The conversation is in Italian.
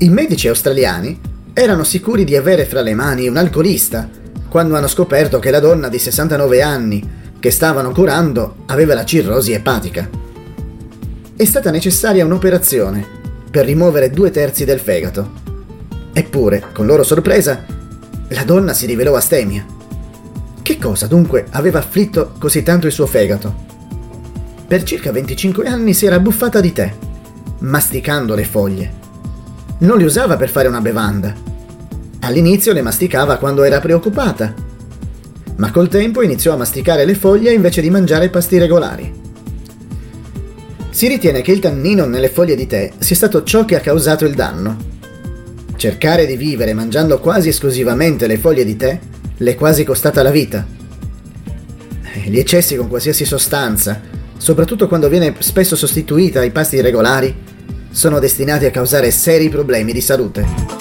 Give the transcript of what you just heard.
I medici australiani erano sicuri di avere fra le mani un alcolista quando hanno scoperto che la donna di 69 anni che stavano curando aveva la cirrosi epatica. È stata necessaria un'operazione per rimuovere due terzi del fegato. Eppure, con loro sorpresa, la donna si rivelò astemia. Che cosa dunque aveva afflitto così tanto il suo fegato? Per circa 25 anni si era abbuffata di tè, masticando le foglie. Non li usava per fare una bevanda. All'inizio le masticava quando era preoccupata, ma col tempo iniziò a masticare le foglie invece di mangiare pasti regolari. Si ritiene che il tannino nelle foglie di tè sia stato ciò che ha causato il danno. Cercare di vivere mangiando quasi esclusivamente le foglie di tè le è quasi costata la vita. Gli eccessi con qualsiasi sostanza, soprattutto quando viene spesso sostituita ai pasti regolari, sono destinati a causare seri problemi di salute.